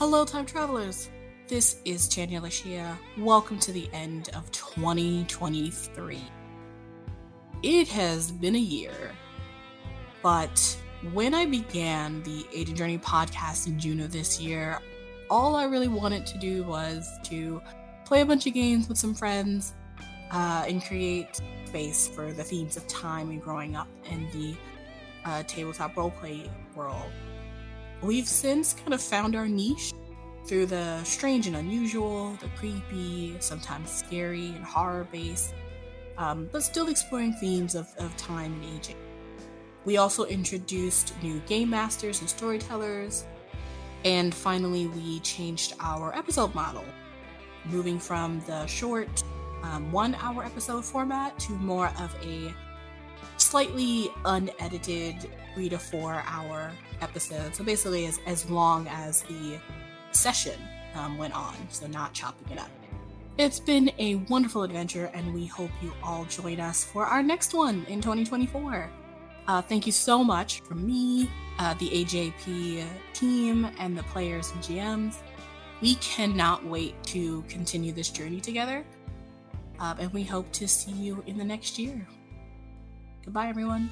Hello, time travelers. This is Chania Lashia. Welcome to the end of 2023. It has been a year, but when I began the Aging Journey podcast in June of this year, all I really wanted to do was to play a bunch of games with some friends uh, and create space for the themes of time and growing up in the uh, tabletop roleplay world. We've since kind of found our niche through the strange and unusual, the creepy, sometimes scary and horror based, um, but still exploring themes of, of time and aging. We also introduced new game masters and storytellers, and finally, we changed our episode model, moving from the short um, one hour episode format to more of a slightly unedited three to four hour episode. So basically, as, as long as the session um, went on, so not chopping it up. It's been a wonderful adventure, and we hope you all join us for our next one in 2024. Uh, thank you so much from me, uh, the AJP team, and the players and GMs. We cannot wait to continue this journey together, uh, and we hope to see you in the next year. Goodbye, everyone.